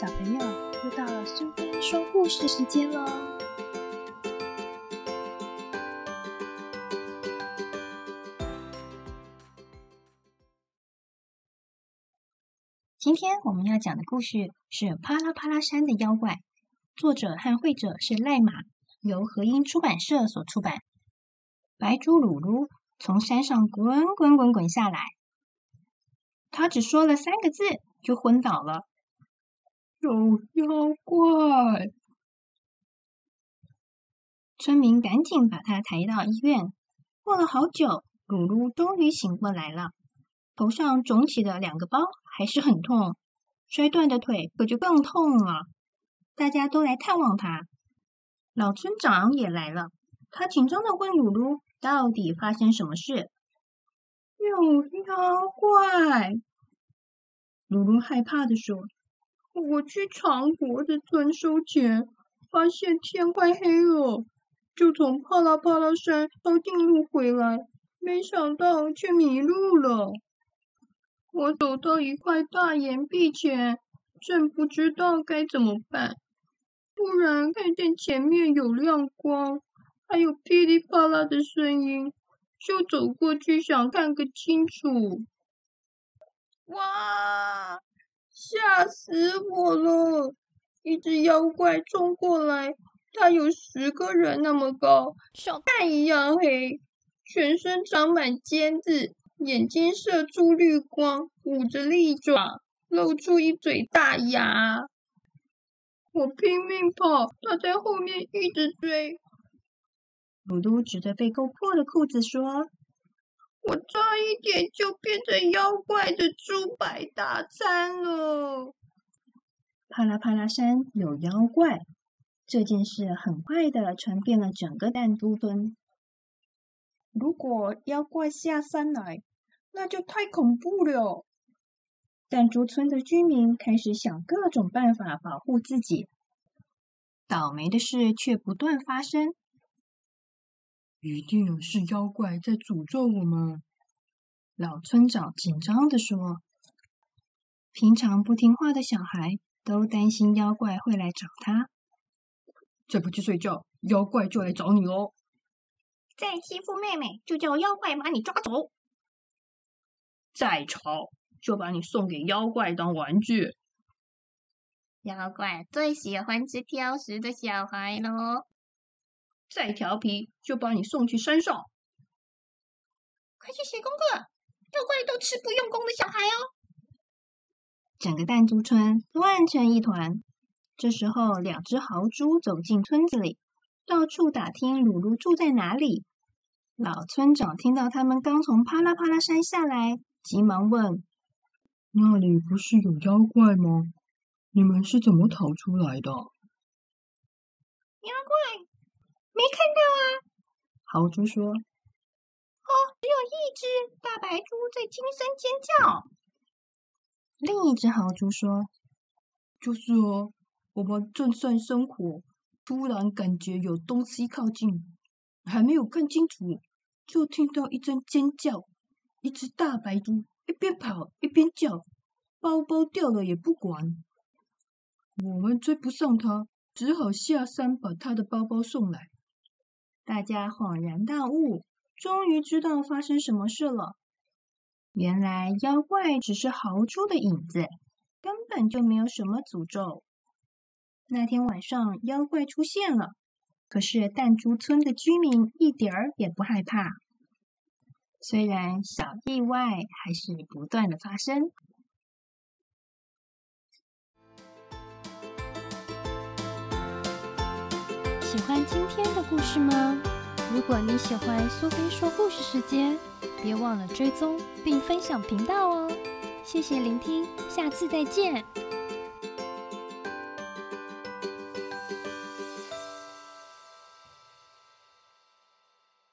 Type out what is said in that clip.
小朋友，又到了苏菲说故事时间喽！今天我们要讲的故事是《啪啦啪啦山的妖怪》，作者和绘者是赖马，由和音出版社所出版。白猪鲁鲁从山上滚滚滚滚下来，他只说了三个字就昏倒了。有妖怪！村民赶紧把他抬到医院。过了好久，鲁鲁终于醒过来了。头上肿起的两个包还是很痛，摔断的腿可就更痛了。大家都来探望他，老村长也来了。他紧张的问鲁鲁：“到底发生什么事？”有妖怪！鲁鲁害怕的说。我去长脖子村收钱，发现天快黑了，就从帕拉帕拉山抄近路回来，没想到却迷路了。我走到一块大岩壁前，正不知道该怎么办，突然看见前面有亮光，还有噼里啪啦的声音，就走过去想看个清楚。哇！吓死我了！一只妖怪冲过来，它有十个人那么高，像蛋一样黑，全身长满尖刺，眼睛射出绿光，捂着利爪，露出一嘴大牙。我拼命跑，它在后面一直追。鲁鲁指着被勾破的裤子说。我差一点就变成妖怪的猪排大餐了！帕拉帕拉山有妖怪，这件事很快的传遍了整个弹珠村。如果妖怪下山来，那就太恐怖了。弹珠村的居民开始想各种办法保护自己，倒霉的事却不断发生。一定是妖怪在诅咒我们！老村长紧张的说：“平常不听话的小孩都担心妖怪会来找他。再不去睡觉，妖怪就来找你喽！再欺负妹妹，就叫妖怪把你抓走！再吵，就把你送给妖怪当玩具！妖怪最喜欢吃挑食的小孩喽！”再调皮，就把你送去山上。快去写功课！妖怪都吃不用功的小孩哦。整个弹珠村乱成一团。这时候，两只豪猪走进村子里，到处打听鲁鲁住在哪里。老村长听到他们刚从啪啦啪啦山下来，急忙问：“那里不是有妖怪吗？你们是怎么逃出来的？”妖怪。没看到啊！豪猪说：“哦，只有一只大白猪在惊声尖叫。”另一只豪猪说：“就是哦，我们正在生火，突然感觉有东西靠近，还没有看清楚，就听到一阵尖叫。一只大白猪一边跑一边叫，包包掉了也不管。我们追不上它，只好下山把它的包包送来。”大家恍然大悟，终于知道发生什么事了。原来妖怪只是豪猪的影子，根本就没有什么诅咒。那天晚上，妖怪出现了，可是弹珠村的居民一点儿也不害怕。虽然小意外还是不断的发生。喜欢今天的故事吗？如果你喜欢苏菲说故事时间，别忘了追踪并分享频道哦。谢谢聆听，下次再见。